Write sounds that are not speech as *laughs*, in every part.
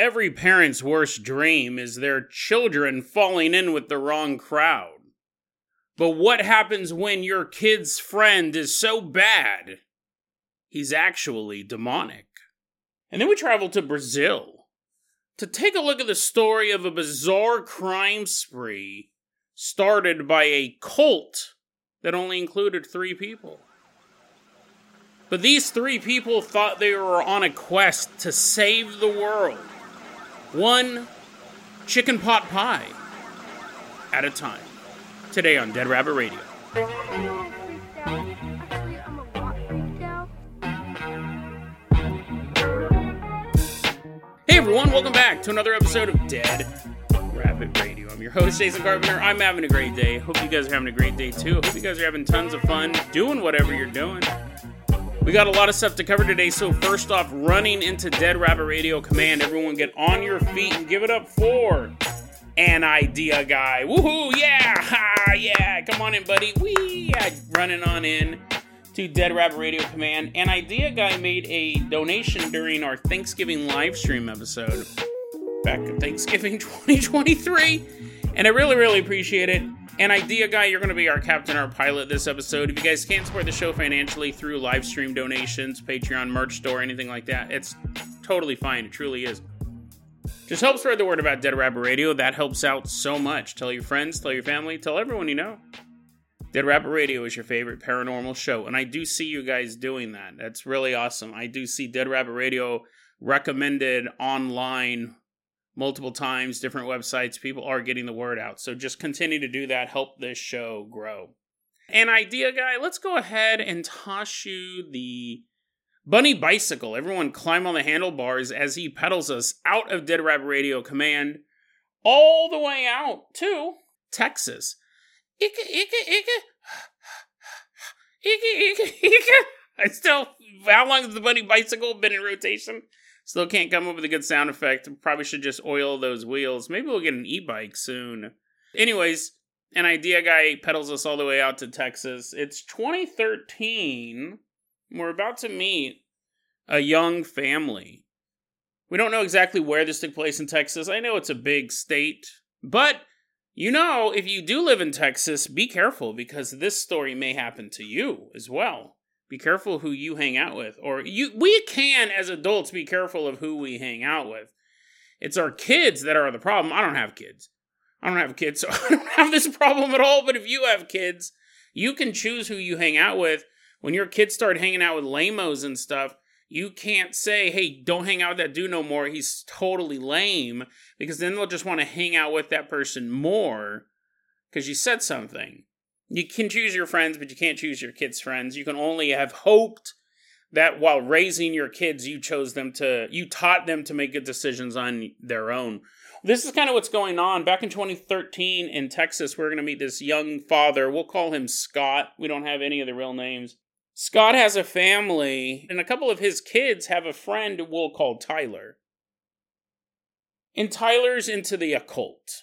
Every parent's worst dream is their children falling in with the wrong crowd. But what happens when your kid's friend is so bad? He's actually demonic. And then we travel to Brazil to take a look at the story of a bizarre crime spree started by a cult that only included three people. But these three people thought they were on a quest to save the world, one chicken pot pie at a time. Today on Dead Rabbit Radio. Hey everyone, welcome back to another episode of Dead Rabbit Radio. I'm your host, Jason Carpenter. I'm having a great day. Hope you guys are having a great day too. Hope you guys are having tons of fun doing whatever you're doing. We got a lot of stuff to cover today, so first off, running into Dead Rabbit Radio Command. Everyone get on your feet and give it up for an idea guy. Woohoo, yeah, *laughs* ha, yeah, come on in, buddy. Wee, yeah, running on in to Dead Rabbit Radio Command. An idea guy made a donation during our Thanksgiving live stream episode back in Thanksgiving *laughs* 2023, and I really, really appreciate it. An idea guy, you're going to be our captain, our pilot this episode. If you guys can't support the show financially through live stream donations, Patreon, merch store, anything like that, it's totally fine. It truly is. Just help spread the word about Dead Rabbit Radio. That helps out so much. Tell your friends, tell your family, tell everyone you know. Dead Rabbit Radio is your favorite paranormal show, and I do see you guys doing that. That's really awesome. I do see Dead Rabbit Radio recommended online multiple times, different websites. People are getting the word out. So just continue to do that. Help this show grow. An idea guy, let's go ahead and toss you the bunny bicycle. Everyone climb on the handlebars as he pedals us out of Dead Rabbit Radio Command all the way out to Texas. *laughs* I still, how long has the bunny bicycle been in rotation? Still can't come up with a good sound effect. Probably should just oil those wheels. Maybe we'll get an e bike soon. Anyways, an idea guy pedals us all the way out to Texas. It's 2013. We're about to meet a young family. We don't know exactly where this took place in Texas. I know it's a big state, but you know, if you do live in Texas, be careful because this story may happen to you as well. Be careful who you hang out with, or you. We can, as adults, be careful of who we hang out with. It's our kids that are the problem. I don't have kids. I don't have kids, *laughs* so I don't have this problem at all. But if you have kids, you can choose who you hang out with. When your kids start hanging out with lamos and stuff, you can't say, hey, don't hang out with that dude no more. He's totally lame. Because then they'll just want to hang out with that person more because you said something. You can choose your friends, but you can't choose your kids' friends. You can only have hoped that while raising your kids, you chose them to, you taught them to make good decisions on their own. This is kind of what's going on. Back in 2013 in Texas, we're going to meet this young father. We'll call him Scott. We don't have any of the real names. Scott has a family, and a couple of his kids have a friend we'll call Tyler. And Tyler's into the occult.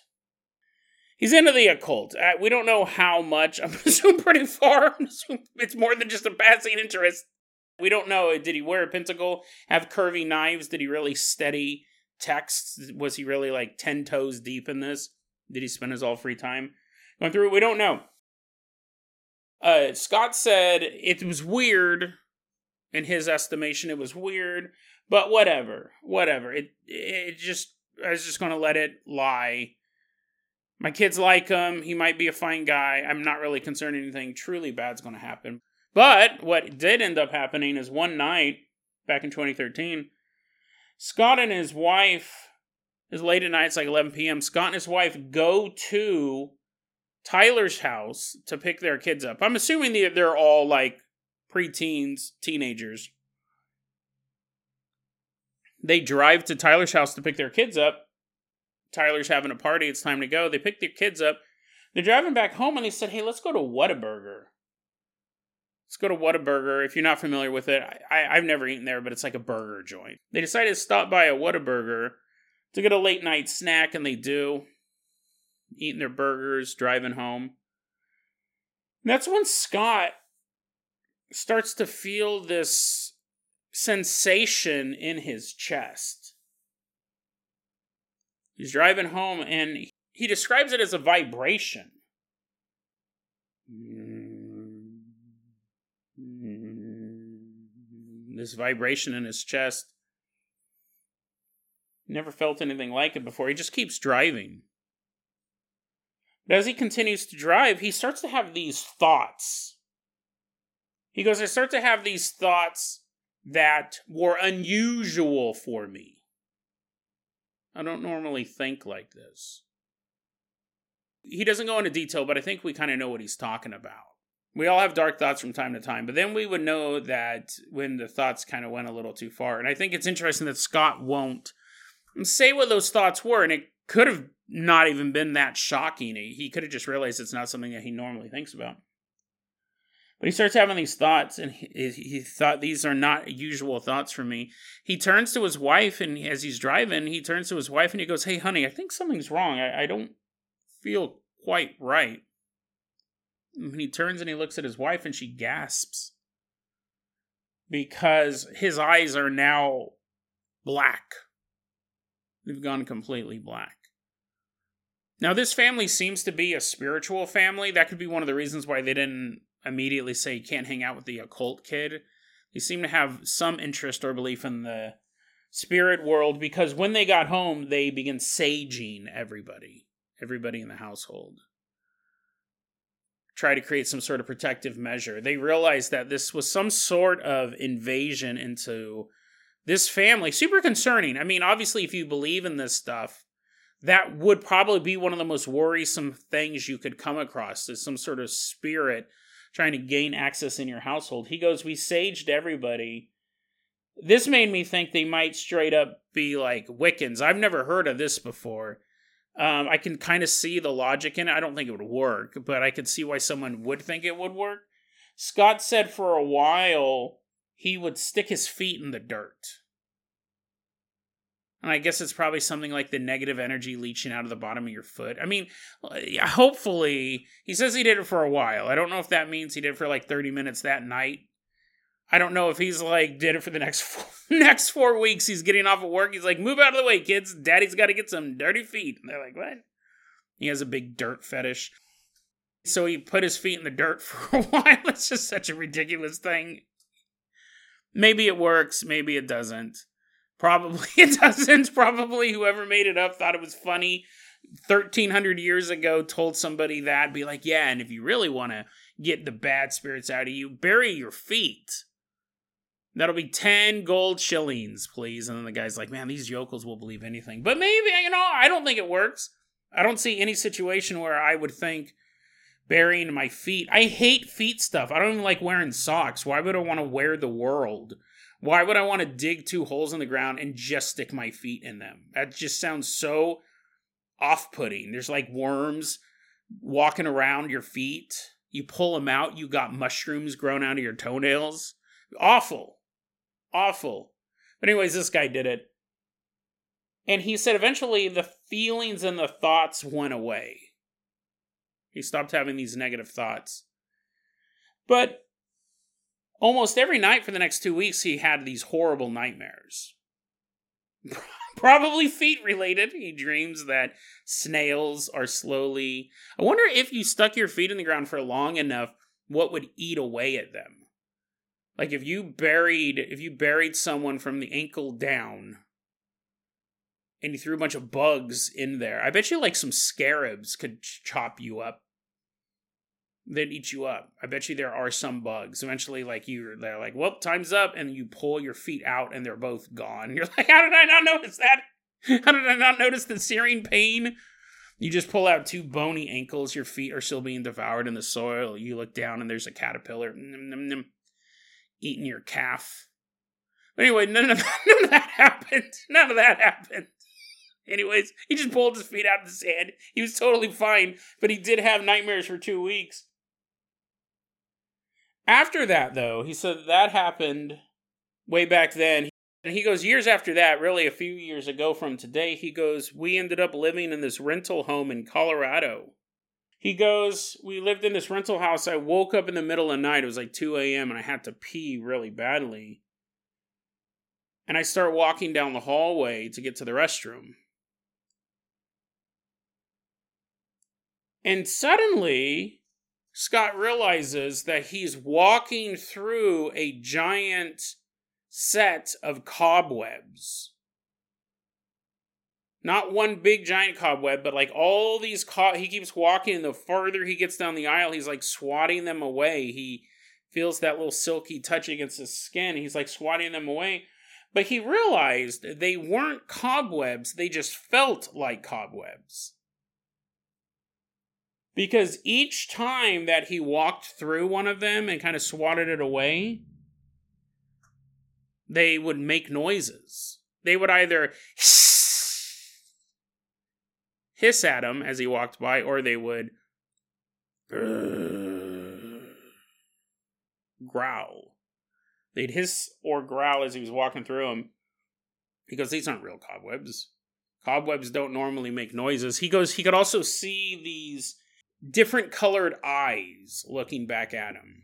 He's into the occult. Uh, we don't know how much. *laughs* I'm assuming pretty far. I'm *laughs* Assuming it's more than just a passing interest. We don't know. Did he wear a pentacle? Have curvy knives? Did he really study texts? Was he really like 10 toes deep in this? Did he spend his all free time going through it? We don't know. Uh, Scott said it was weird. In his estimation, it was weird. But whatever. Whatever. It, it just, I was just going to let it lie my kids like him. He might be a fine guy. I'm not really concerned anything truly bad's going to happen. But what did end up happening is one night back in 2013, Scott and his wife, is late at night, it's like 11 p.m. Scott and his wife go to Tyler's house to pick their kids up. I'm assuming they're all like preteens, teenagers. They drive to Tyler's house to pick their kids up Tyler's having a party. It's time to go. They pick their kids up. They're driving back home and they said, hey, let's go to Whataburger. Let's go to Whataburger. If you're not familiar with it, I, I've never eaten there, but it's like a burger joint. They decided to stop by a Whataburger to get a late night snack, and they do. Eating their burgers, driving home. And that's when Scott starts to feel this sensation in his chest He's driving home and he describes it as a vibration. This vibration in his chest. Never felt anything like it before. He just keeps driving. But as he continues to drive, he starts to have these thoughts. He goes, I start to have these thoughts that were unusual for me. I don't normally think like this. He doesn't go into detail, but I think we kind of know what he's talking about. We all have dark thoughts from time to time, but then we would know that when the thoughts kind of went a little too far. And I think it's interesting that Scott won't say what those thoughts were, and it could have not even been that shocking. He could have just realized it's not something that he normally thinks about. But he starts having these thoughts, and he, he, thought these are not usual thoughts for me. He turns to his wife, and as he's driving, he turns to his wife and he goes, Hey, honey, I think something's wrong. I, I don't feel quite right. And he turns and he looks at his wife, and she gasps because his eyes are now black. They've gone completely black. Now, this family seems to be a spiritual family. That could be one of the reasons why they didn't immediately say you can't hang out with the occult kid. They seem to have some interest or belief in the spirit world because when they got home, they began saging everybody, everybody in the household. Try to create some sort of protective measure. They realized that this was some sort of invasion into this family. Super concerning. I mean, obviously, if you believe in this stuff, that would probably be one of the most worrisome things you could come across is some sort of spirit trying to gain access in your household. He goes, We saged everybody. This made me think they might straight up be like Wiccans. I've never heard of this before. Um, I can kind of see the logic in it. I don't think it would work, but I could see why someone would think it would work. Scott said for a while he would stick his feet in the dirt. And I guess it's probably something like the negative energy leaching out of the bottom of your foot. I mean, hopefully, he says he did it for a while. I don't know if that means he did it for like 30 minutes that night. I don't know if he's like did it for the next *laughs* four, next four weeks. He's getting off of work. He's like, move out of the way, kids. Daddy's got to get some dirty feet. And they're like, what? He has a big dirt fetish. So he put his feet in the dirt *laughs* for a while. It's just such a ridiculous thing. Maybe it works. Maybe it doesn't. Probably *laughs* it doesn't. Probably whoever made it up thought it was funny. 1300 years ago told somebody that be like yeah and if you really want to get the bad spirits out of you bury your feet. That'll be 10 gold shillings please. And then the guy's like man these yokels will believe anything. But maybe you know i don't think it works. I don't see any situation where i would think burying my feet i hate feet stuff. I don't even like wearing socks. Why would i want to wear the world why would I want to dig two holes in the ground and just stick my feet in them? That just sounds so off putting. There's like worms walking around your feet. You pull them out, you got mushrooms grown out of your toenails. Awful. Awful. But, anyways, this guy did it. And he said eventually the feelings and the thoughts went away. He stopped having these negative thoughts. But almost every night for the next two weeks, he had these horrible nightmares. *laughs* Probably feet related. He dreams that snails are slowly. I wonder if you stuck your feet in the ground for long enough, what would eat away at them? Like if you buried if you buried someone from the ankle down and you threw a bunch of bugs in there, I bet you like some scarabs could chop you up that eat you up. I bet you there are some bugs. Eventually, like you, they're like, "Well, time's up," and you pull your feet out, and they're both gone. *laughs* You're like, "How did I not notice that? *laughs* How did I not notice the searing pain?" You just pull out two bony ankles. Your feet are still being devoured in the soil. You look down, and there's a caterpillar nom, nom, nom, eating your calf. But anyway, none of *laughs* that, none of that happened. None of that happened. Anyways, he just pulled his feet out of the sand. He was totally fine, but he did have nightmares for two weeks. After that, though, he said that happened way back then. And he goes, years after that, really a few years ago from today, he goes, we ended up living in this rental home in Colorado. He goes, we lived in this rental house. I woke up in the middle of the night. It was like 2 a.m. and I had to pee really badly. And I start walking down the hallway to get to the restroom. And suddenly, Scott realizes that he's walking through a giant set of cobwebs. Not one big giant cobweb, but like all these he keeps walking and the farther he gets down the aisle, he's like swatting them away. He feels that little silky touch against his skin. He's like swatting them away. But he realized they weren't cobwebs, they just felt like cobwebs. Because each time that he walked through one of them and kind of swatted it away, they would make noises. They would either *laughs* hiss at him as he walked by, or they would *laughs* growl. They'd hiss or growl as he was walking through them because these aren't real cobwebs. Cobwebs don't normally make noises. He goes, he could also see these different colored eyes looking back at him.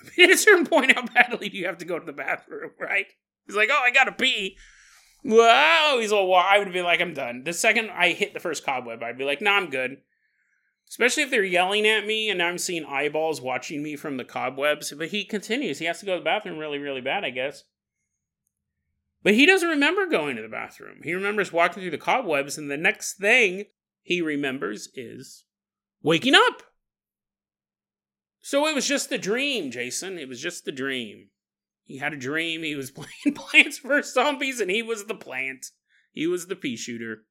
I *laughs* mean, at a certain point, how badly do you have to go to the bathroom, right? He's like, oh, I gotta pee. Wow, he's all. Well, I would be like, I'm done. The second I hit the first cobweb, I'd be like, no, nah, I'm good. Especially if they're yelling at me and I'm seeing eyeballs watching me from the cobwebs. But he continues. He has to go to the bathroom really, really bad, I guess. But he doesn't remember going to the bathroom. He remembers walking through the cobwebs, and the next thing he remembers is waking up. So it was just a dream, Jason. It was just a dream. He had a dream. He was *laughs* playing Plants vs. Zombies, and he was the plant. He was the pea shooter.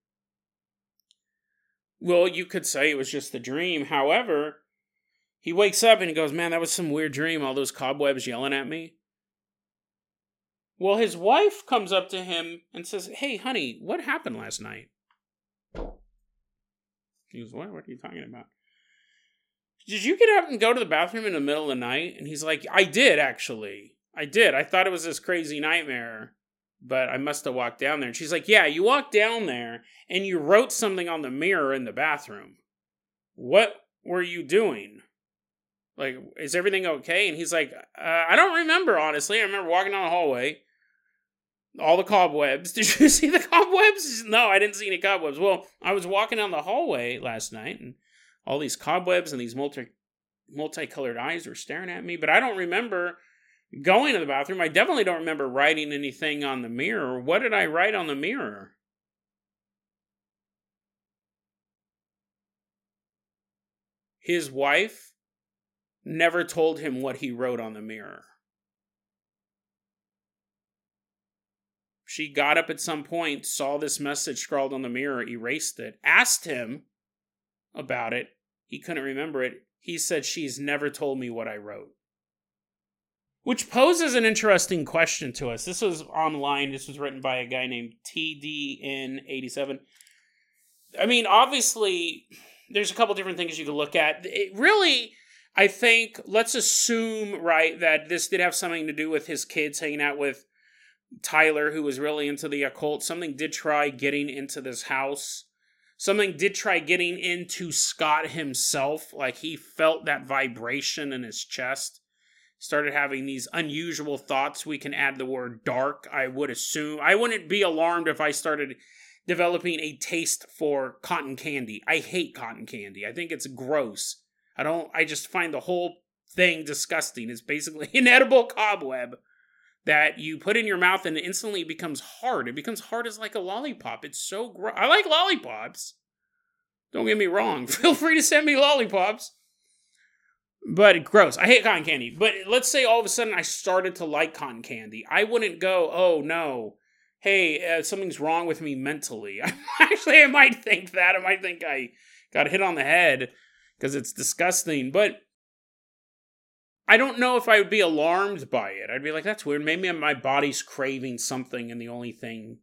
Well, you could say it was just a dream. However, he wakes up and he goes, Man, that was some weird dream. All those cobwebs yelling at me. Well, his wife comes up to him and says, Hey, honey, what happened last night? He goes, What? What are you talking about? Did you get up and go to the bathroom in the middle of the night? And he's like, I did, actually. I did. I thought it was this crazy nightmare, but I must have walked down there. And she's like, Yeah, you walked down there and you wrote something on the mirror in the bathroom. What were you doing? Like, is everything okay? And he's like, uh, I don't remember, honestly. I remember walking down the hallway. All the cobwebs. *laughs* Did you see the cobwebs? No, I didn't see any cobwebs. Well, I was walking down the hallway last night and all these cobwebs and these multi multicolored eyes were staring at me, but I don't remember going to the bathroom. I definitely don't remember writing anything on the mirror. What did I write on the mirror? His wife never told him what he wrote on the mirror. She got up at some point, saw this message scrawled on the mirror, erased it, asked him about it. He couldn't remember it. He said, She's never told me what I wrote. Which poses an interesting question to us. This was online. This was written by a guy named TDN87. I mean, obviously, there's a couple different things you could look at. It really, I think, let's assume, right, that this did have something to do with his kids hanging out with Tyler, who was really into the occult. Something did try getting into this house. Something did try getting into Scott himself. Like he felt that vibration in his chest started having these unusual thoughts. We can add the word dark, I would assume. I wouldn't be alarmed if I started developing a taste for cotton candy. I hate cotton candy. I think it's gross. I don't I just find the whole thing disgusting. It's basically *laughs* an edible cobweb that you put in your mouth and it instantly becomes hard. It becomes hard as like a lollipop. It's so gross. I like lollipops. Don't get me wrong. *laughs* Feel free to send me lollipops. But gross. I hate cotton candy. But let's say all of a sudden I started to like cotton candy. I wouldn't go, oh no, hey, uh, something's wrong with me mentally. *laughs* Actually, I might think that. I might think I got hit on the head because it's disgusting. But I don't know if I would be alarmed by it. I'd be like, that's weird. Maybe my body's craving something and the only thing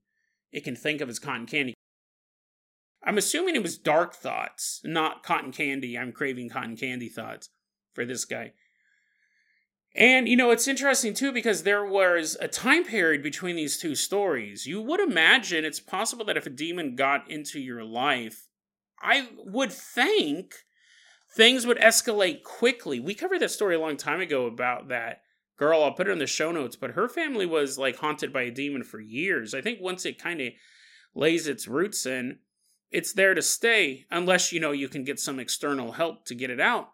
it can think of is cotton candy. I'm assuming it was dark thoughts, not cotton candy. I'm craving cotton candy thoughts for this guy. And, you know, it's interesting too because there was a time period between these two stories. You would imagine it's possible that if a demon got into your life, I would think things would escalate quickly. We covered that story a long time ago about that girl. I'll put it in the show notes, but her family was like haunted by a demon for years. I think once it kind of lays its roots in, it's there to stay unless you know you can get some external help to get it out.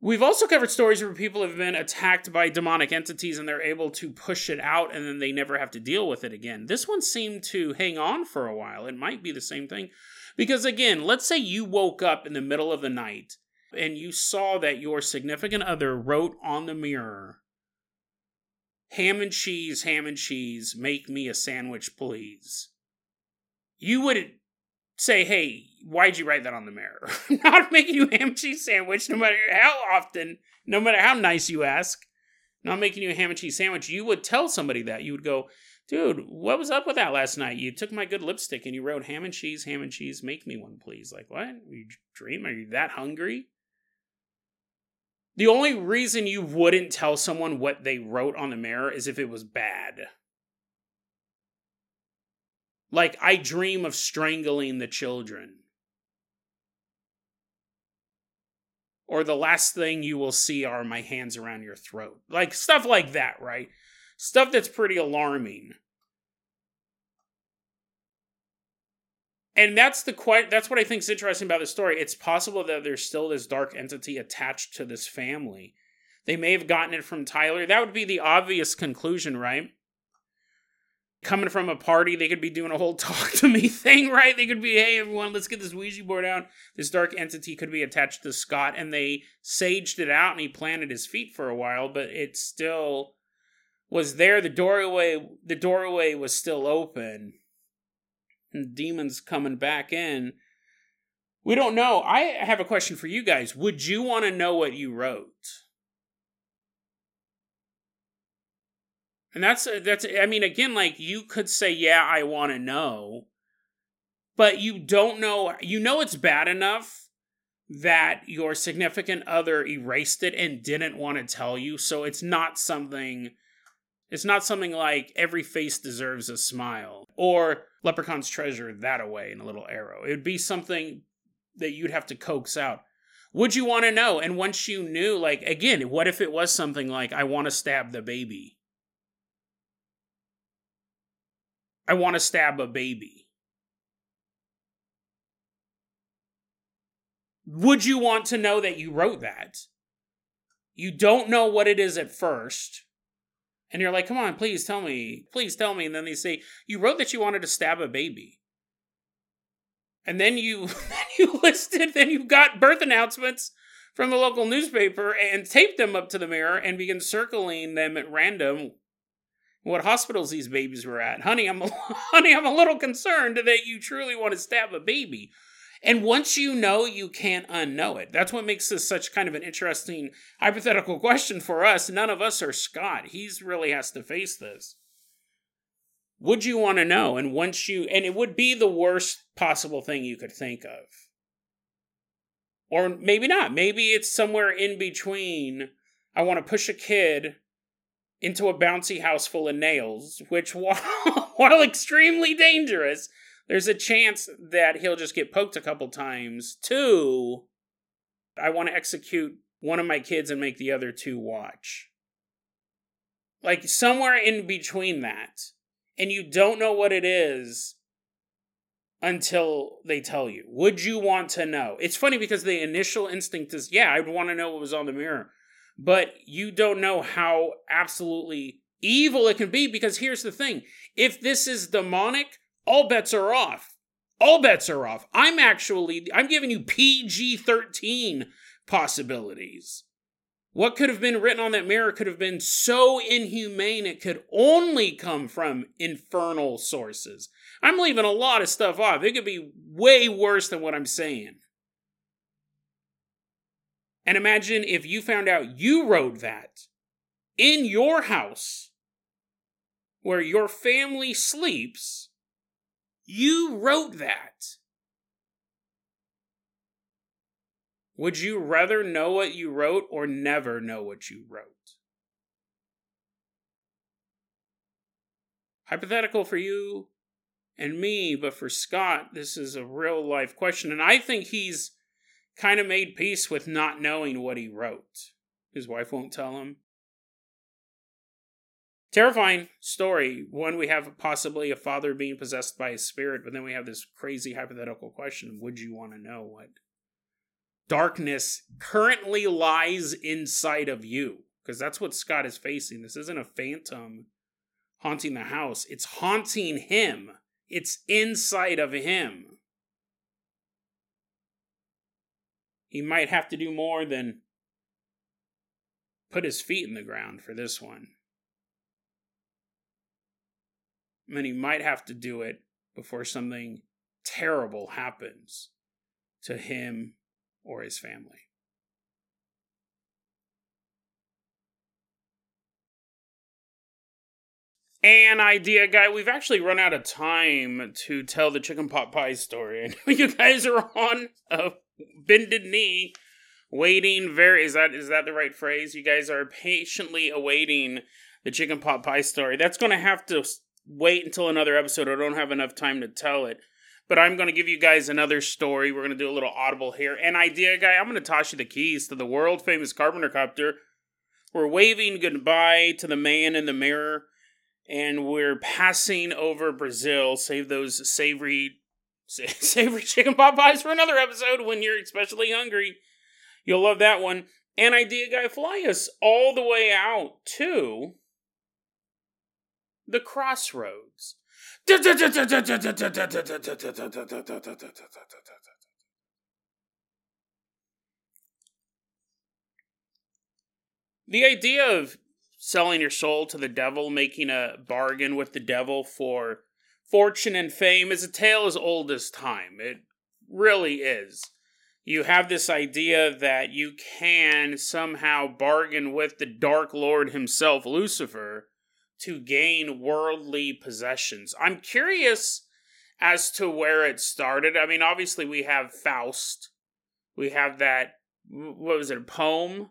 We've also covered stories where people have been attacked by demonic entities and they're able to push it out and then they never have to deal with it again. This one seemed to hang on for a while. It might be the same thing. Because again, let's say you woke up in the middle of the night and you saw that your significant other wrote on the mirror, ham and cheese, ham and cheese, make me a sandwich, please. You would say, hey, why'd you write that on the mirror? I'm *laughs* not making you a ham and cheese sandwich, no matter how often, no matter how nice you ask. not making you a ham and cheese sandwich. You would tell somebody that. You would go, dude, what was up with that last night? You took my good lipstick and you wrote ham and cheese, ham and cheese, make me one, please. Like, what? Are you dream? Are you that hungry? The only reason you wouldn't tell someone what they wrote on the mirror is if it was bad. Like, I dream of strangling the children. Or the last thing you will see are my hands around your throat. Like, stuff like that, right? Stuff that's pretty alarming. And that's the quite that's what I think is interesting about the story. It's possible that there's still this dark entity attached to this family. They may have gotten it from Tyler. That would be the obvious conclusion, right? coming from a party, they could be doing a whole *laughs* talk to me thing, right? They could be, hey, everyone, let's get this Ouija board out. This dark entity could be attached to Scott, and they saged it out and he planted his feet for a while, but it's still was there. The doorway, the doorway was still open. And demons coming back in. We don't know. I have a question for you guys. Would you want to know what you wrote? And that's that's I mean again like you could say yeah I want to know but you don't know you know it's bad enough that your significant other erased it and didn't want to tell you so it's not something it's not something like every face deserves a smile or leprechaun's treasure that away in a little arrow it would be something that you'd have to coax out would you want to know and once you knew like again what if it was something like i want to stab the baby I want to stab a baby. Would you want to know that you wrote that? You don't know what it is at first. And you're like, come on, please tell me. Please tell me. And then they say, you wrote that you wanted to stab a baby. And then you *laughs* then you listed, then you got birth announcements from the local newspaper and taped them up to the mirror and began circling them at random what hospitals these babies were at. Honey, I'm a, *laughs* honey, I'm a little concerned that you truly want to stab a baby. And once you know, you can't unknow it. That's what makes this such kind of an interesting hypothetical question for us. None of us are Scott. He's really has to face this. Would you want to know? And once you, and it would be the worst possible thing you could think of. Or maybe not. Maybe it's somewhere in between. I want to push a kid into a bouncy house full of nails, which, while, *laughs* while extremely dangerous, there's a chance that he'll just get poked a couple times. Two, I want to execute one of my kids and make the other two watch. Like somewhere in between that. And you don't know what it is until they tell you. Would you want to know? It's funny because the initial instinct is, yeah, I'd want to know what was on the mirror but you don't know how absolutely evil it can be because here's the thing if this is demonic, all bets are off. All bets are off. I'm actually, I'm giving you PG 13 possibilities. What could have been written on that mirror could have been so inhumane it could only come from infernal sources. I'm leaving a lot of stuff off. It could be way worse than what I'm saying. And imagine if you found out you wrote that in your house where your family sleeps. You wrote that. Would you rather know what you wrote or never know what you wrote? Hypothetical for you and me, but for Scott, this is a real life question. And I think he's kind of made peace with not knowing what he wrote. His wife won't tell him. Terrifying story. One, we have possibly a father being possessed by a spirit, but then we have this crazy hypothetical question would you want to know what darkness currently lies inside of you? Because that's what Scott is facing. This isn't a phantom haunting the house, it's haunting him, it's inside of him. He might have to do more than put his feet in the ground for this one. And he might have to do it before something terrible happens to him or his family. An idea, guy. We've actually run out of time to tell the chicken pot pie story. *laughs* I know you guys are on a bended knee, waiting. Very is that is that the right phrase? You guys are patiently awaiting the chicken pot pie story. That's going to have to wait until another episode. I don't have enough time to tell it. But I'm going to give you guys another story. We're going to do a little audible here. An idea, guy, I'm going to toss you the keys to the world famous Carpenter Copter. We're waving goodbye to the man in the mirror, and we're passing over Brazil. Save those savory, *laughs* savory chicken pot pies for another episode when you're especially hungry. You'll love that one. An idea, guy, fly us all the way out to the crossroads. The idea of selling your soul to the devil, making a bargain with the devil for fortune and fame, is a tale as old as time. It really is. You have this idea that you can somehow bargain with the Dark Lord himself, Lucifer, to gain worldly possessions. I'm curious as to where it started. I mean, obviously, we have Faust. We have that, what was it, a poem?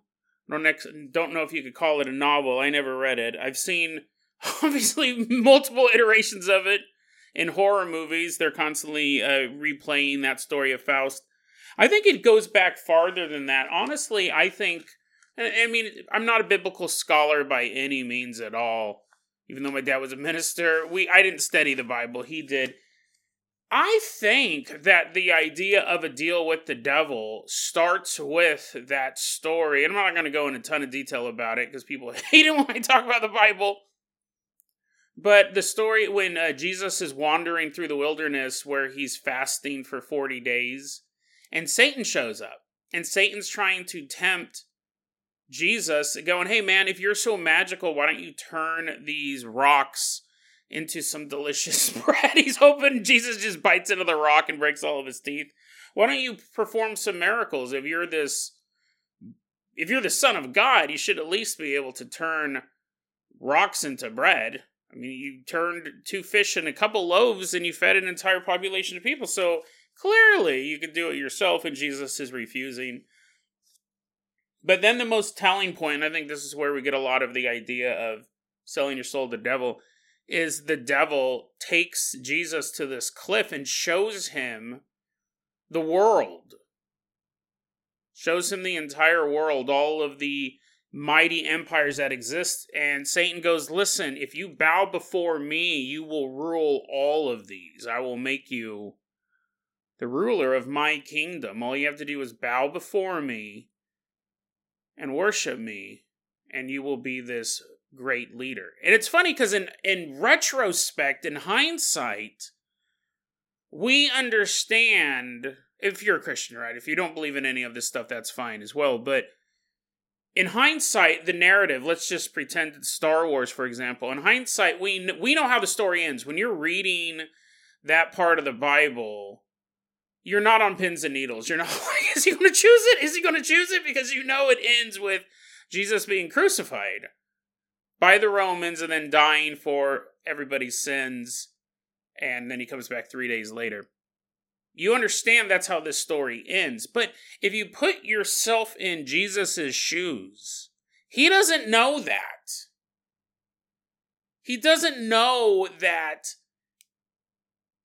Don't, next, don't know if you could call it a novel. I never read it. I've seen, *laughs* obviously, multiple iterations of it in horror movies. They're constantly uh, replaying that story of Faust. I think it goes back farther than that. Honestly, I think. I mean, I'm not a biblical scholar by any means at all even though my dad was a minister. We I didn't study the Bible, he did. I think that the idea of a deal with the devil starts with that story. And I'm not going to go into a ton of detail about it because people *laughs* hate it when I talk about the Bible. But the story when uh, Jesus is wandering through the wilderness where he's fasting for 40 days and Satan shows up. And Satan's trying to tempt Jesus going, hey man, if you're so magical, why don't you turn these rocks into some delicious *laughs* bread? He's hoping Jesus just bites into the rock and breaks all of his teeth. Why don't you perform some miracles? If you're this, if you're the son of God, you should at least be able to turn rocks into bread. I mean, you turned two fish and a couple loaves and you fed an entire population of people. So clearly you could do it yourself, and Jesus is refusing. But then the most telling point, I think this is where we get a lot of the idea of selling your soul to the devil, is the devil takes Jesus to this cliff and shows him the world. Shows him the entire world, all of the mighty empires that exist. And Satan goes, Listen, if you bow before me, you will rule all of these. I will make you the ruler of my kingdom. All you have to do is bow before me and worship me, and you will be this great leader. And it's funny because in in retrospect, in hindsight, we understand if you're a Christian, right? If you don't believe in any of this stuff, that's fine as well. But in hindsight, the narrative, let's just pretend it's Star Wars, for example. In hindsight, we we know how the story ends. When you're reading that part of the Bible, you're not on pins and needles. You're not *laughs* like, is he going to choose it? Is he going to choose it? Because you know it ends with Jesus being crucified by the Romans and then dying for everybody's sins. And then he comes back three days later. You understand that's how this story ends. But if you put yourself in Jesus' shoes, he doesn't know that. He doesn't know that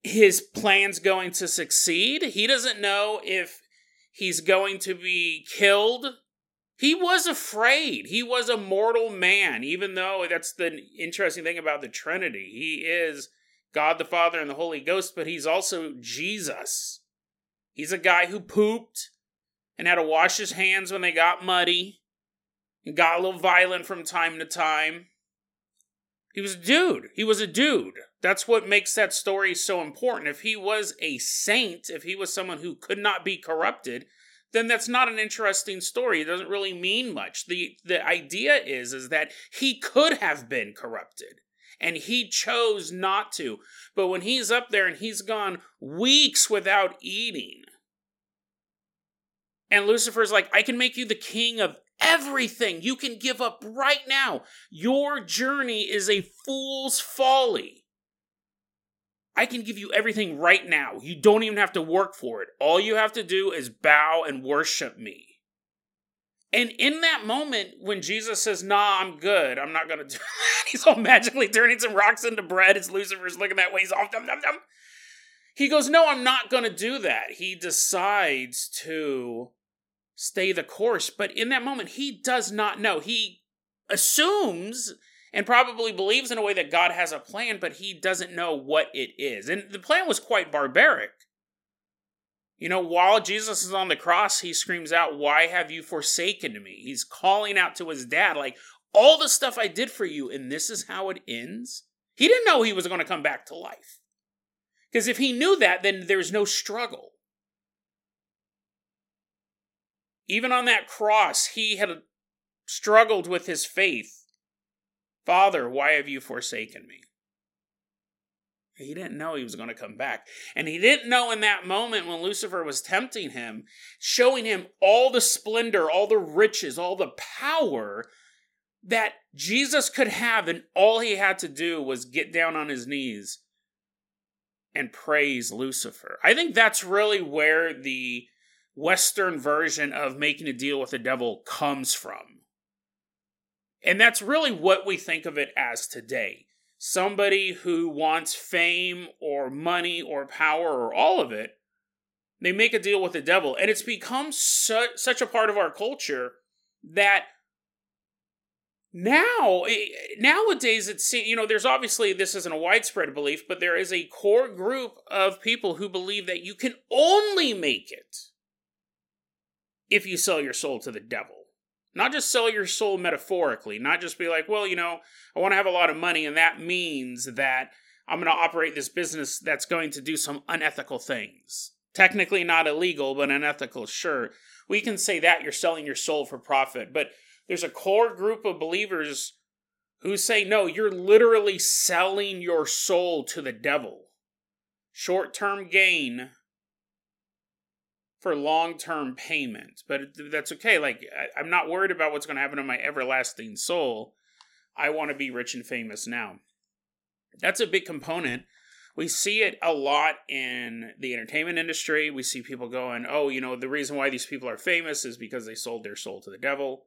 his plan's going to succeed. He doesn't know if he's going to be killed He was afraid. He was a mortal man, even though that's the interesting thing about the Trinity. He is God the Father and the Holy Ghost, but he's also Jesus. He's a guy who pooped and had to wash his hands when they got muddy and got a little violent from time to time. He was a dude. He was a dude. That's what makes that story so important. If he was a saint, if he was someone who could not be corrupted, then that's not an interesting story. It doesn't really mean much. The the idea is is that he could have been corrupted and he chose not to. But when he's up there and he's gone weeks without eating, and Lucifer's like, I can make you the king of everything you can give up right now. Your journey is a fool's folly. I can give you everything right now. You don't even have to work for it. All you have to do is bow and worship me. And in that moment, when Jesus says, Nah, I'm good, I'm not going to do *laughs* that, he's all magically turning some rocks into bread. It's Lucifer's looking that way. He's off. Dum, dum, dum. He goes, No, I'm not going to do that. He decides to stay the course. But in that moment, he does not know. He assumes and probably believes in a way that God has a plan, but he doesn't know what it is. And the plan was quite barbaric. You know, while Jesus is on the cross, he screams out, Why have you forsaken me? He's calling out to his dad, like, All the stuff I did for you, and this is how it ends? He didn't know he was going to come back to life. Because if he knew that, then there's no struggle. Even on that cross, he had struggled with his faith. Father, why have you forsaken me? He didn't know he was going to come back. And he didn't know in that moment when Lucifer was tempting him, showing him all the splendor, all the riches, all the power that Jesus could have, and all he had to do was get down on his knees and praise Lucifer. I think that's really where the Western version of making a deal with the devil comes from. And that's really what we think of it as today. Somebody who wants fame or money or power or all of it, they make a deal with the devil. And it's become su- such a part of our culture that now eh, nowadays it's you know there's obviously this isn't a widespread belief but there is a core group of people who believe that you can only make it if you sell your soul to the devil. Not just sell your soul metaphorically, not just be like, well, you know, I want to have a lot of money, and that means that I'm going to operate this business that's going to do some unethical things. Technically not illegal, but unethical, sure. We can say that you're selling your soul for profit, but there's a core group of believers who say, no, you're literally selling your soul to the devil. Short term gain for long term payment. But that's okay. Like, I, am not worried about what's going to happen to my everlasting soul. I want to be rich and famous now. That's a big component. We see it a lot in the entertainment industry. We see people going, oh, you know, the reason why these people are famous is because they sold their soul to the devil.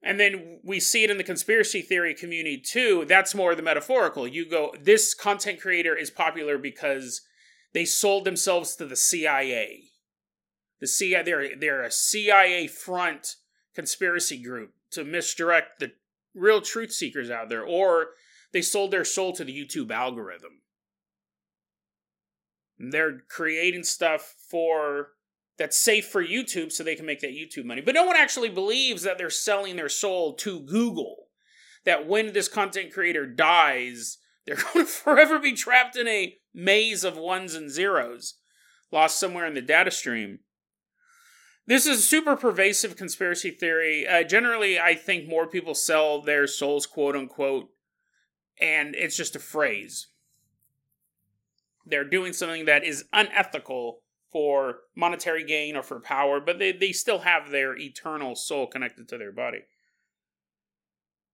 And then we see it in the conspiracy theory community too. That's more the metaphorical. You go, this content creator is popular because they sold themselves to the CIA. The CIA they're they're a CIA front conspiracy group to misdirect the real truth seekers out there, or they sold their soul to the YouTube algorithm. they're creating stuff for that's safe for YouTube so they can make that YouTube money. But no one actually believes that they're selling their soul to Google. That when this content creator dies, they're *laughs* going to forever be trapped in a maze of ones and zeros lost somewhere in the data stream. This is a super pervasive conspiracy theory. Uh, generally, I think more people sell their souls, quote unquote, and it's just a phrase. They're doing something that is unethical for monetary gain or for power, but they, they still have their eternal soul connected to their body.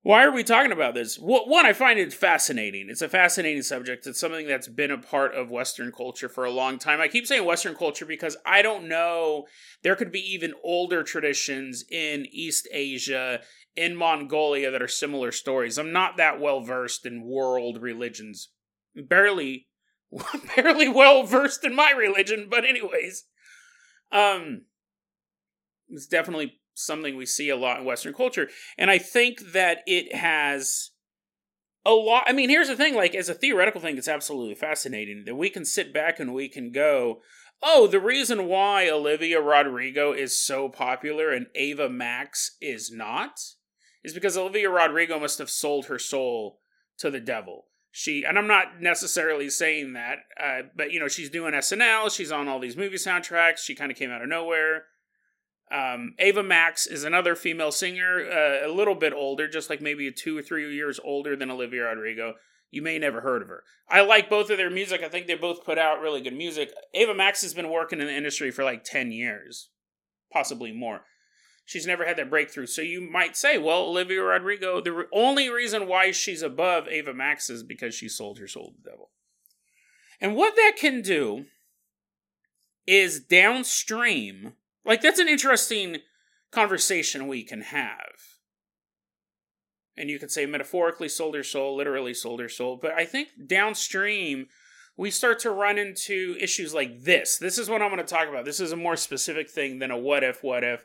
Why are we talking about this? One, I find it fascinating. It's a fascinating subject. It's something that's been a part of Western culture for a long time. I keep saying Western culture because I don't know. There could be even older traditions in East Asia, in Mongolia, that are similar stories. I'm not that well versed in world religions. Barely, *laughs* barely well versed in my religion, but anyways. Um, It's definitely something we see a lot in Western culture. And I think that it has a lot. I mean, here's the thing like, as a theoretical thing, it's absolutely fascinating that we can sit back and we can go, oh, the reason why Olivia Rodrigo is so popular and Ava Max is not is because Olivia Rodrigo must have sold her soul to the devil. She and I'm not necessarily saying that, uh, but you know, she's doing SNL. She's on all these movie soundtracks. She kind of came out of nowhere. Um, Ava Max is another female singer, uh, a little bit older, just like maybe two or three years older than Olivia Rodrigo. You may never heard of her. I like both of their music. I think they both put out really good music. Ava Max has been working in the industry for like 10 years, possibly more. She's never had that breakthrough. So you might say, well, Olivia Rodrigo, the re- only reason why she's above Ava Max is because she sold her soul to the devil. And what that can do is downstream, like that's an interesting conversation we can have. And you could say metaphorically sold her soul, literally sold her soul. But I think downstream, we start to run into issues like this. This is what I'm going to talk about. This is a more specific thing than a what if, what if.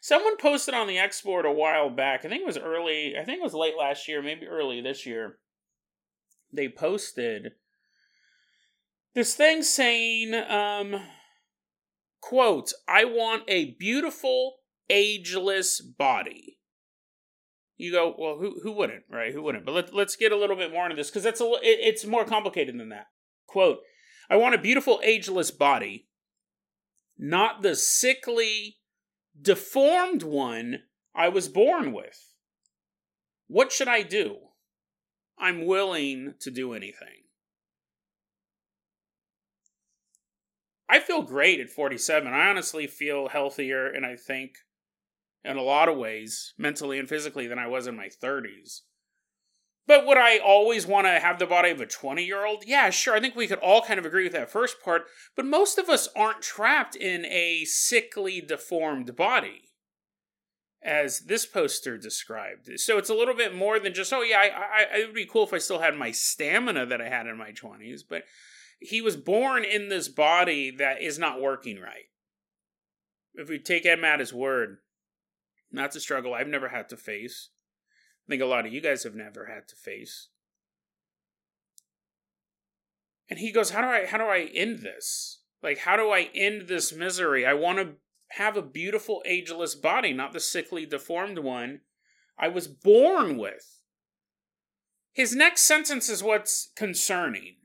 Someone posted on the X board a while back. I think it was early. I think it was late last year, maybe early this year. They posted this thing saying, um, quote, I want a beautiful, ageless body. You go, well, who who wouldn't, right? Who wouldn't? But let, let's get a little bit more into this because that's a it, it's more complicated than that. Quote, I want a beautiful, ageless body, not the sickly, deformed one I was born with. What should I do? I'm willing to do anything. I feel great at 47. I honestly feel healthier and I think in a lot of ways, mentally and physically, than I was in my 30s. But would I always want to have the body of a 20 year old? Yeah, sure. I think we could all kind of agree with that first part. But most of us aren't trapped in a sickly, deformed body, as this poster described. So it's a little bit more than just, oh, yeah, I, I, it would be cool if I still had my stamina that I had in my 20s. But he was born in this body that is not working right. If we take him at his word, that's a struggle I've never had to face. I think a lot of you guys have never had to face. And he goes, "How do I how do I end this? Like how do I end this misery? I want to have a beautiful ageless body, not the sickly deformed one I was born with." His next sentence is what's concerning.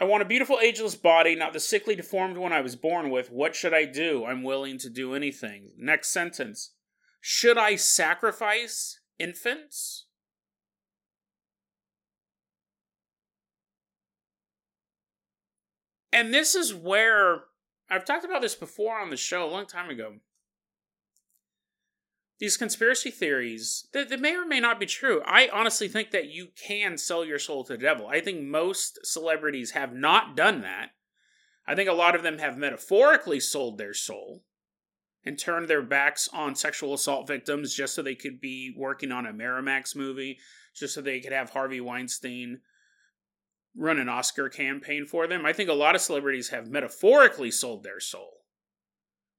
I want a beautiful, ageless body, not the sickly, deformed one I was born with. What should I do? I'm willing to do anything. Next sentence. Should I sacrifice infants? And this is where I've talked about this before on the show a long time ago these conspiracy theories that, may or may not be true. I honestly think that you can sell your soul to the devil. I think most celebrities have not done that. I think a lot of them have metaphorically sold their soul and turned their backs on sexual assault victims just so they could be working on a Miramax movie, just so they could have Harvey Weinstein run an Oscar campaign for them. I think a lot of celebrities have metaphorically sold their soul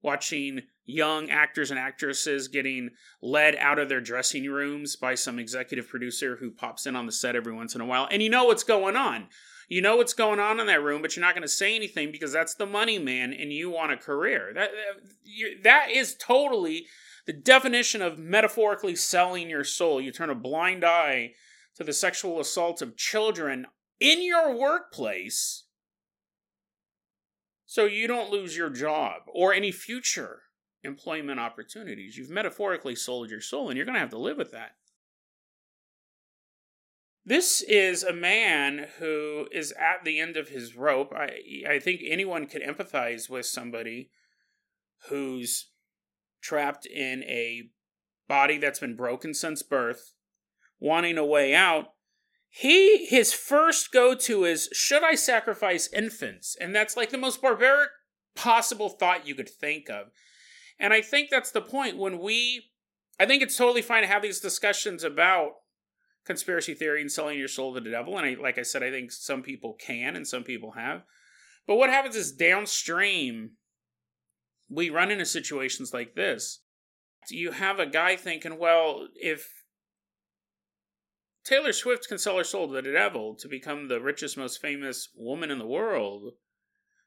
watching young actors and actresses getting led out of their dressing rooms by some executive producer who pops in on the set every once in a while. And you know what's going on. You know what's going on in that room, but you're not going to say anything because that's the money man and you want a career. That, uh, that is totally the definition of metaphorically selling your soul. You turn a blind eye to the sexual assault of children in your workplace so you don't lose your job or any future employment opportunities. You've metaphorically sold your soul, and you're going to have to live with that. This is a man who is at the end of his rope. I, I think anyone could empathize with somebody who's trapped in a body that's been broken since birth, wanting a way out, he his first go to is should I sacrifice infants? And that's like the most barbaric possible thought you could think of. And I think that's the point when we I think it's totally fine to have these discussions about conspiracy theory and selling your soul to the devil and I, like I said I think some people can and some people have. But what happens is downstream, we run into situations like this. You have a guy thinking, well, if Taylor Swift can sell her soul to the devil to become the richest, most famous woman in the world,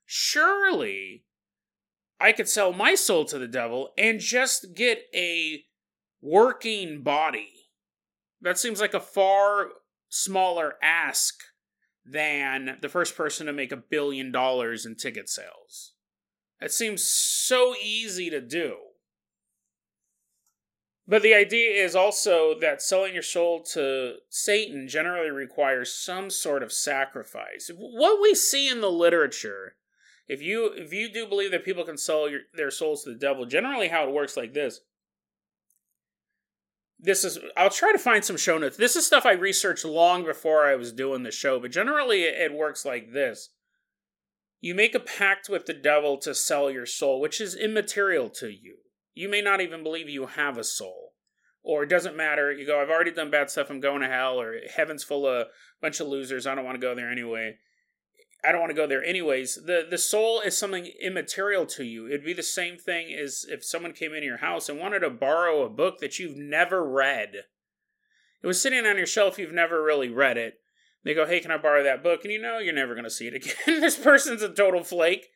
surely I could sell my soul to the devil and just get a working body. That seems like a far smaller ask than the first person to make a billion dollars in ticket sales. It seems so easy to do. But the idea is also that selling your soul to Satan generally requires some sort of sacrifice. What we see in the literature, if you if you do believe that people can sell your, their souls to the devil, generally how it works like this. This is I'll try to find some show notes. This is stuff I researched long before I was doing the show, but generally it works like this. You make a pact with the devil to sell your soul, which is immaterial to you. You may not even believe you have a soul. Or it doesn't matter. You go, I've already done bad stuff. I'm going to hell. Or heaven's full of a bunch of losers. I don't want to go there anyway. I don't want to go there anyways. The the soul is something immaterial to you. It'd be the same thing as if someone came into your house and wanted to borrow a book that you've never read. It was sitting on your shelf, you've never really read it. They go, Hey, can I borrow that book? And you know you're never gonna see it again. *laughs* this person's a total flake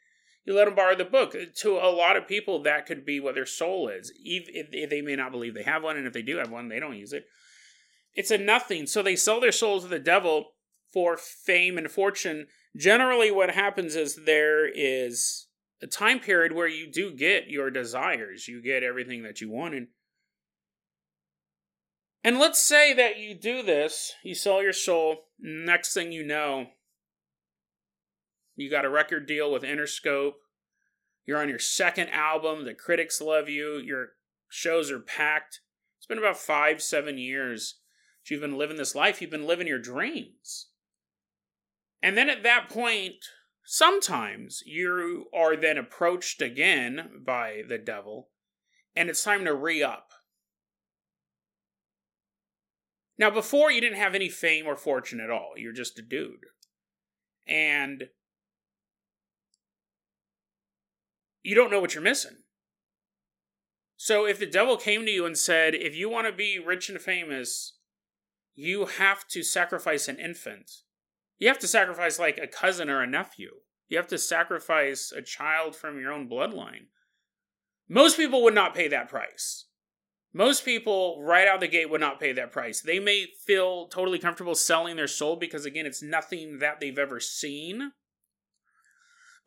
you let them borrow the book. Uh, to a lot of people, that could be what their soul is. If they may not believe they have one, and if they do have one, they don't use it. It's a nothing. So they sell their souls to the devil for fame and fortune. Generally, what happens is there is a time period where you do get your desires, you get everything that you wanted. And let's say that you do this, you sell your soul, next thing you know, you got a record deal with Interscope. You're on your second album. The critics love you. Your shows are packed. It's been about five, seven years you've been living this life. You've been living your dreams. And then at that point, sometimes you are then approached again by the devil, and it's time to re up. Now, before you didn't have any fame or fortune at all. You're just a dude. And you don't know what you're missing. So if the devil came to you and said, if you want to be rich and famous, you have to sacrifice an infant. You have to sacrifice like a cousin or a nephew. You have to sacrifice a child from your own bloodline. Most people would not pay that price. Most people, right out the gate, would not pay that price. They may feel totally comfortable selling their soul because, again, it's nothing that they've ever seen.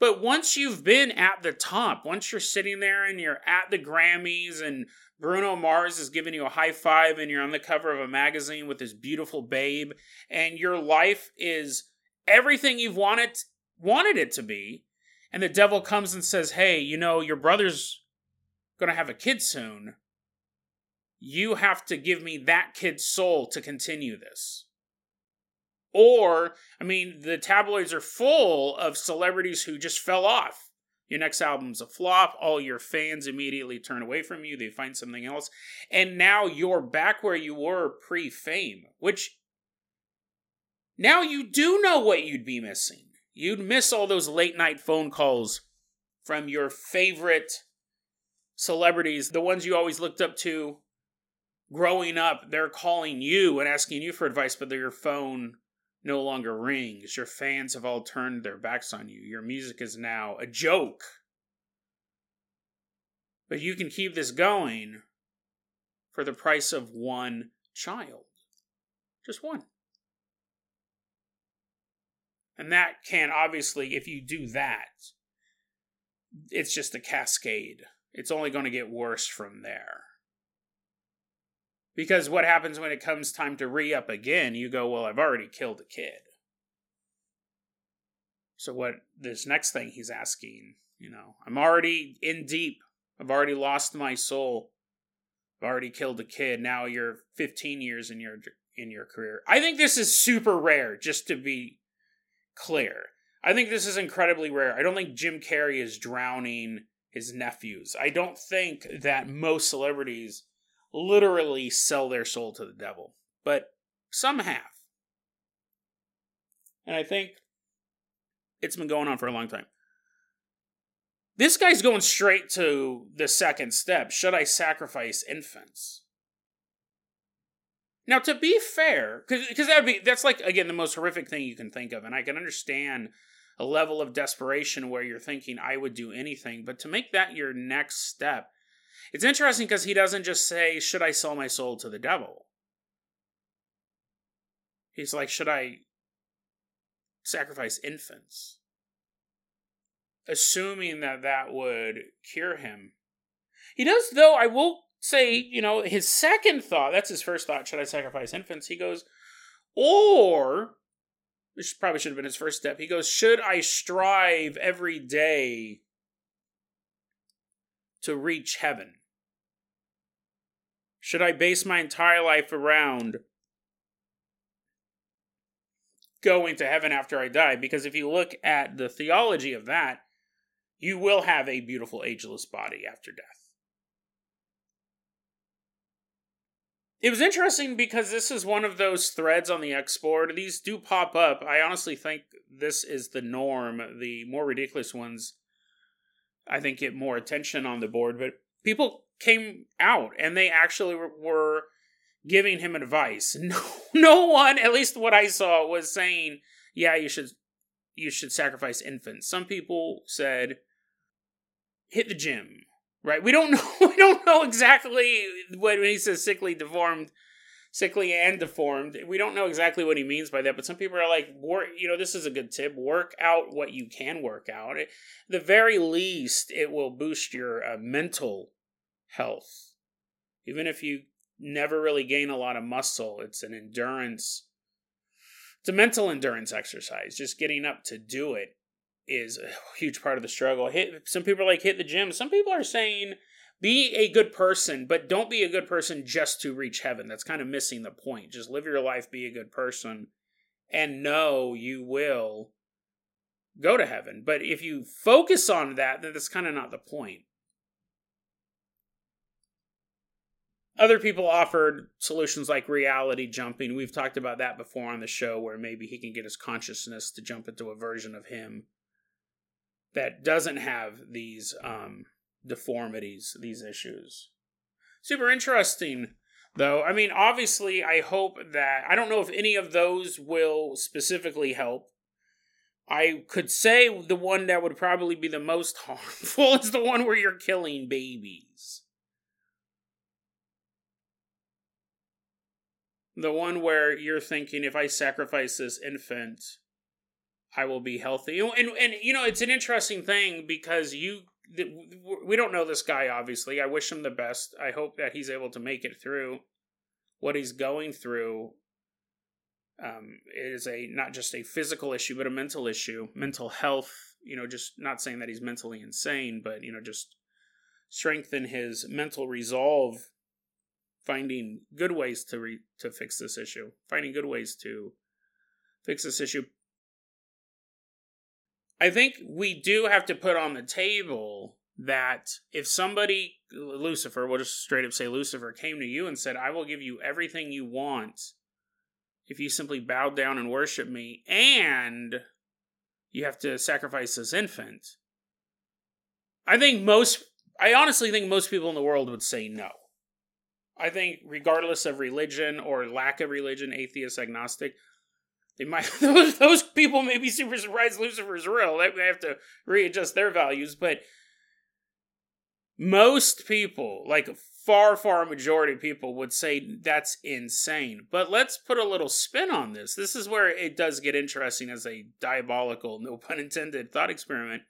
But once you've been at the top, once you're sitting there and you're at the Grammys and Bruno Mars is giving you a high five and you're on the cover of a magazine with this beautiful babe and your life is everything you've wanted wanted it to be and the devil comes and says, "Hey, you know, your brother's going to have a kid soon. You have to give me that kid's soul to continue this." Or, I mean, the tabloids are full of celebrities who just fell off. Your next album's a flop, all your fans immediately turn away from you, they find something else, and now you're back where you were pre fame, which now you do know what you'd be missing. You'd miss all those late night phone calls from your favorite celebrities, the ones you always looked up to growing up. They're calling you and asking you for advice, but your phone no longer rings. Your fans have all turned their backs on you. Your music is now a joke. But you can keep this going for the price of one child. Just one. And that can obviously, if you do that, it's just a cascade. It's only going to get worse from there. Because what happens when it comes time to re up again? You go, well, I've already killed a kid. So, what this next thing he's asking, you know, I'm already in deep. I've already lost my soul. I've already killed a kid. Now you're 15 years in your in your career. I think this is super rare, just to be clear. I think this is incredibly rare. I don't think Jim Carrey is drowning his nephews. I don't think that most celebrities literally sell their soul to the devil, but some have. And I think It's been going on for a long time. This guy's going straight to the second step. Should I sacrifice infants? Now, to be fair, because that would be that's like again the most horrific thing you can think of, and I can understand a level of desperation where you're thinking I would do anything, but to make that your next step, it's interesting because he doesn't just say, "Should I sell my soul to the devil?" He's like, "Should I sacrifice infants?" Assuming that that would cure him. He does, though. I will say, you know, his second thought, that's his first thought, should I sacrifice infants? He goes, or, which probably should have been his first step, he goes, should I strive every day to reach heaven? Should I base my entire life around going to heaven after I die? Because if you look at the theology of that, you will have a beautiful ageless body after death. It was interesting because this is one of those threads on the X board. These do pop up. I honestly think this is the norm. The more ridiculous ones, I think, get more attention on the board. But people came out and they actually were giving him advice. *laughs* No, no one, at least what I saw, was saying, "Yeah, you should, you should sacrifice infants." Some people said, "Hit the gym." right? We don't *laughs* know. We don't know exactly what when he says sickly, deformed, sickly and deformed. We don't know exactly what he means by that. But some people are like, work. You know, this is a good tip. Work out what you can work out. The very least, it will boost your uh, mental health. Even if you never really gain a lot of muscle, it's an endurance. It's a mental endurance exercise. Just getting up to do it is a huge part of the struggle. Hit some people are like hit the gym. Some people are saying be a good person, but don't be a good person just to reach heaven. That's kind of missing the point. Just live your life, be a good person, and know you will go to heaven. But if you focus on that, then that's kind of not the point. Other people offered solutions like reality jumping. We've talked about that before on the show, where maybe he can get his consciousness to jump into a version of him that doesn't have these um, deformities, these issues. Super interesting, though. I mean, obviously, I hope that I don't know if any of those will specifically help. I could say the one that would probably be the most *laughs* harmful is the one where you're killing babies. The one where you're thinking, if I sacrifice this infant, I will be healthy. And, and, and you know, it's an interesting thing because you we don't know this guy obviously. I wish him the best. I hope that he's able to make it through what he's going through. Um, is a not just a physical issue but a mental issue, mental health. You know, just not saying that he's mentally insane, but you know, just strengthen his mental resolve, finding good ways to re- to fix this issue, finding good ways to fix this issue I think we do have to put on the table that if somebody, Lucifer, we'll just straight up say Lucifer, came to you and said, I will give you everything you want if you simply bow down and worship me, and you have to sacrifice this infant. I think most, I honestly think most people in the world would say no. I think, regardless of religion or lack of religion, atheist, agnostic, they might *laughs* those those people may be super surprised Lucifer's real. They may have to readjust their values, but most people, like a far far majority of people, would say that's insane. But let's put a little spin on this. This is where it does get interesting as a diabolical, no pun intended, thought experiment.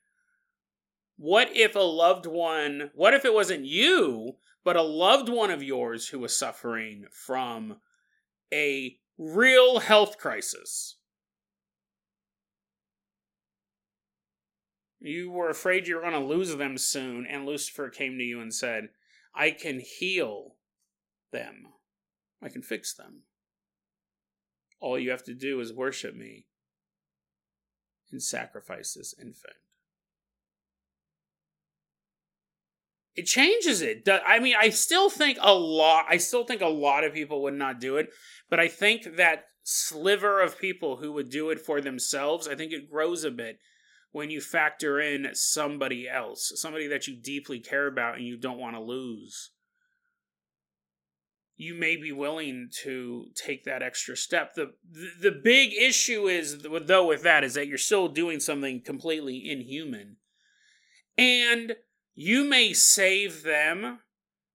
What if a loved one? What if it wasn't you, but a loved one of yours who was suffering from a real health crisis. You were afraid you were going to lose them soon, and Lucifer came to you and said, I can heal them. I can fix them. All you have to do is worship me and sacrifice this infant. It changes it. I mean, I still think a lot. I still think a lot of people would not do it, but I think that sliver of people who would do it for themselves, I think it grows a bit. when you factor in somebody else, somebody that you deeply care about and you don't want to lose. You may be willing to take that extra step. The, the big issue is though with that is that you're still doing something completely inhuman. And you may save them,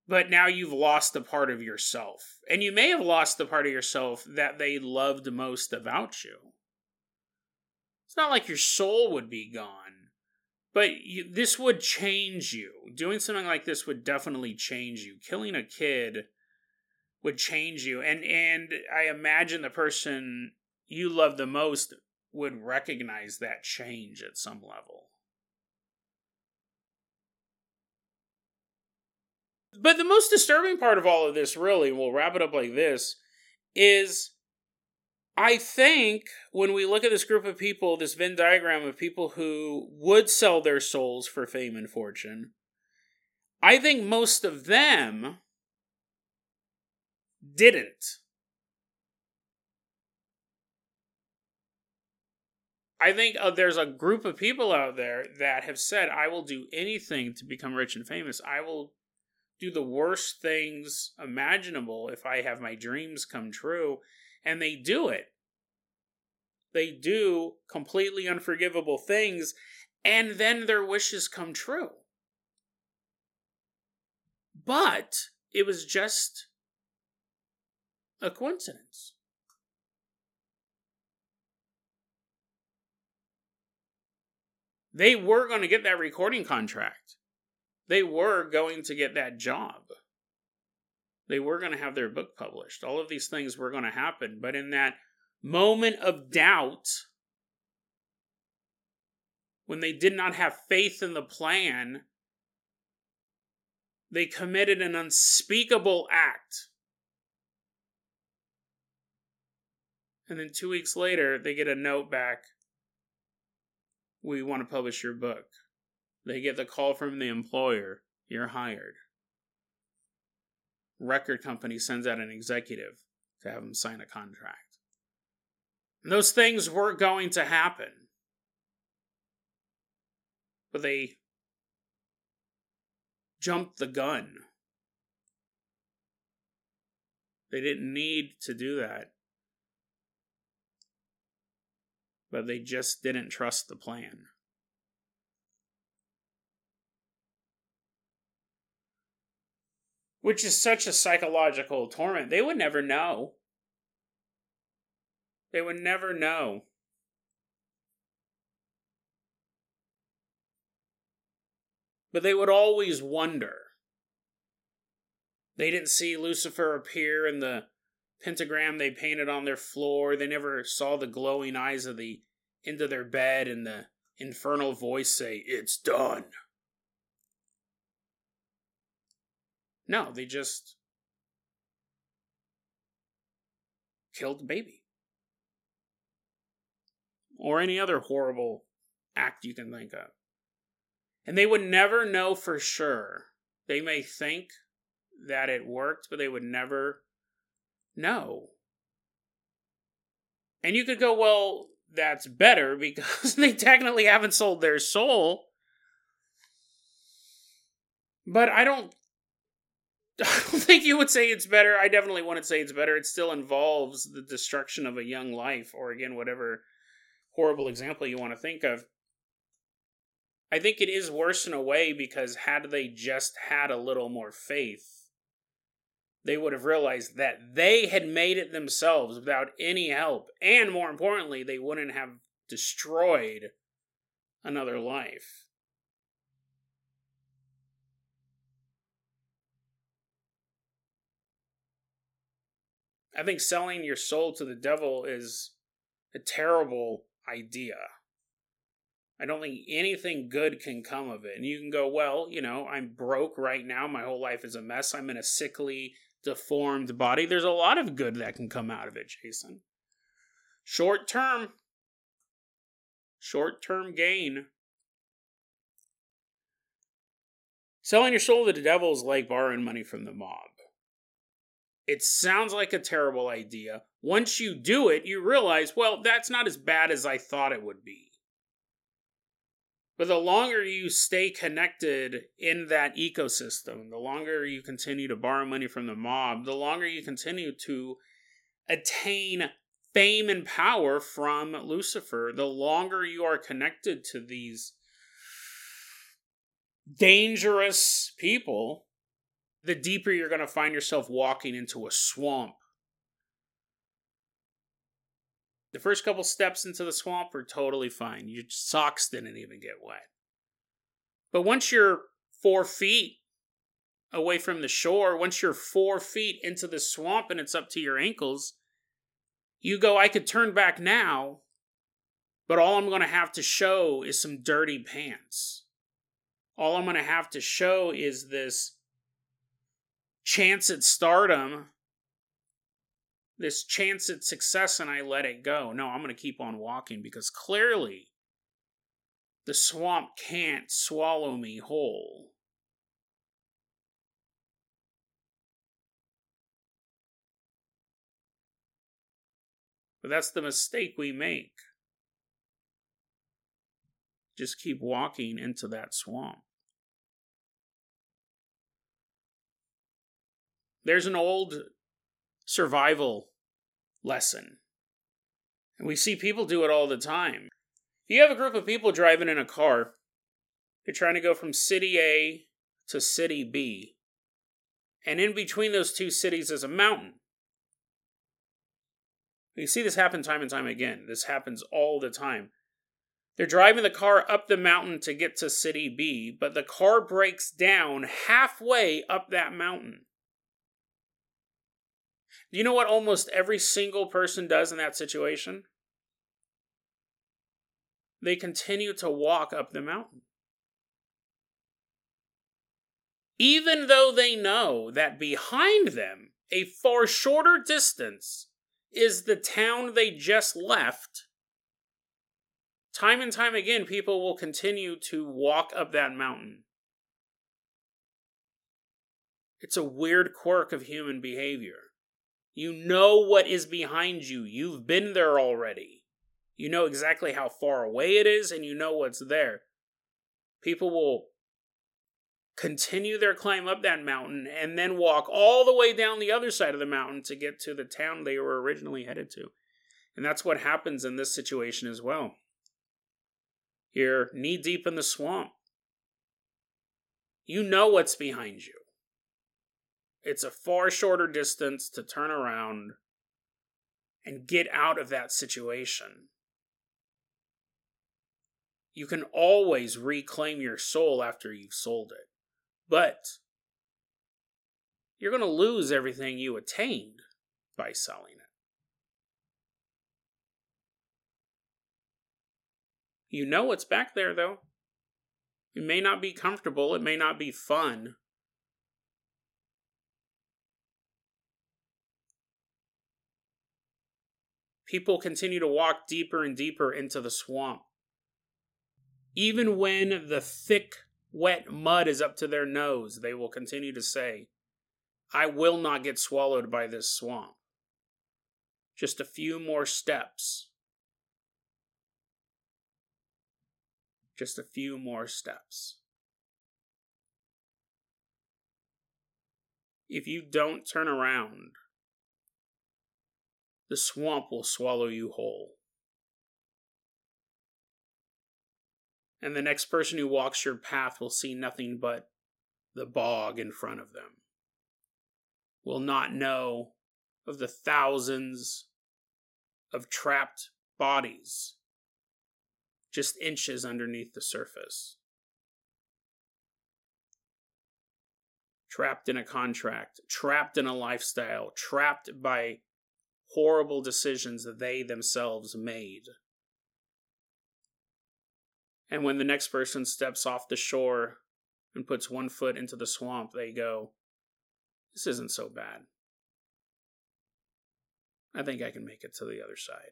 but now you've lost a part of yourself. And you may have lost the part of yourself that they loved most about you. It's not like your soul would be gone, but you, this would change you. Doing something like this would definitely change you. Killing a kid would change you, and and I imagine the person you love the most would recognize that change at some level. But the most disturbing part of all of this, really, and we'll wrap it up like this, is I think when we look at this group of people, this Venn diagram of people who would sell their souls for fame and fortune, I think most of them didn't. I think uh, there's a group of people out there that have said, I will do anything to become rich and famous. I will do the worst things imaginable if I have my dreams come true and they do it. They do completely unforgivable things, and then their wishes come true. But it was just a coincidence. They were going to get that recording contract. They were going to get that job they were going to have their book published. All of these things were going to happen. But in that moment of doubt, when they did not have faith in the plan, they committed an unspeakable act. And then two weeks later, they get a note back We want to publish your book. They get the call from the employer You're hired record company sends out an executive to have them sign a contract. And those things were going to happen. But they jumped the gun. They didn't need to do that. But they just didn't trust the plan. Which is such a psychological torment. They would never know. They would never know. But they would always wonder. They didn't see Lucifer appear in the pentagram they painted on their floor. They never saw the glowing eyes of the into their bed and the infernal voice say, It's done. No, they just killed the baby. Or any other horrible act you can think of. And they would never know for sure. They may think that it worked, but they would never know. And you could go, well, that's better *laughs* because they technically haven't sold their soul. But I don't *laughs* I don't think you would say it's better. I definitely wouldn't say it's better. It still involves the destruction of a young life, or again, whatever horrible example you want to think of. I think it is worse in a way because had they just had a little more faith, they would have realized that they had made it themselves without any help. And more importantly, they wouldn't have destroyed another life. I think selling your soul to the devil is a terrible idea. I don't think anything good can come of it. And you can go, well, you know, I'm broke right now. My whole life is a mess. I'm in a sickly, deformed body. There's a lot of good that can come out of it, Jason. Short term. Short term gain. Selling your soul to the devil is like borrowing money from the mob. It sounds like a terrible idea. Once you do it, you realize, well, that's not as bad as I thought it would be. But the longer you stay connected in that ecosystem, the longer you continue to borrow money from the mob, the longer you continue to attain fame and power from Lucifer, the longer you are connected to these dangerous people, the deeper you're going to find yourself walking into a swamp. The first couple steps into the swamp are totally fine. Your socks didn't even get wet. But once you're four feet away from the shore, once you're four feet into the swamp and it's up to your ankles, you go, I could turn back now, but all I'm going to have to show is some dirty pants. All I'm going to have to show is this chance at stardom, this chance at success, and I let it go. No, I'm going to keep on walking because clearly the swamp can't swallow me whole. But that's the mistake we make. Just keep walking into that swamp. There's an old survival lesson. And we see people do it all the time. You have a group of people driving in a car, they're trying to go from city A to city B. And in between those two cities is a mountain. You see this happen time and time again. This happens all the time. They're driving the car up the mountain to get to city B, but the car breaks down halfway up that mountain. You know what almost every single person does in that situation? They continue to walk up the mountain. Even though they know that behind them, a far shorter distance, is the town they just left, time and time again, people will continue to walk up that mountain. It's a weird quirk of human behavior. You know what is behind you. You've been there already. You know exactly how far away it is, and you know what's there. People will continue their climb up that mountain and then walk all the way down the other side of the mountain to get to the town they were originally headed to. And that's what happens in this situation as well. You're knee deep in the swamp. You know what's behind you. It's a far shorter distance to turn around and get out of that situation. You can always reclaim your soul after you've sold it, but you're going to lose everything you attained by selling it. You know what's back there, though. It may not be comfortable, it may not be fun, people continue to walk deeper and deeper into the swamp. Even when the thick, wet mud is up to their nose, they will continue to say, I will not get swallowed by this swamp. Just a few more steps. Just a few more steps. If you don't turn around, the swamp will swallow you whole. And the next person who walks your path will see nothing but the bog in front of them, will not know of the thousands of trapped bodies just inches underneath the surface. Trapped in a contract, trapped in a lifestyle, trapped by horrible decisions that they themselves made. And when the next person steps off the shore and puts one foot into the swamp, they go, This isn't so bad. I think I can make it to the other side.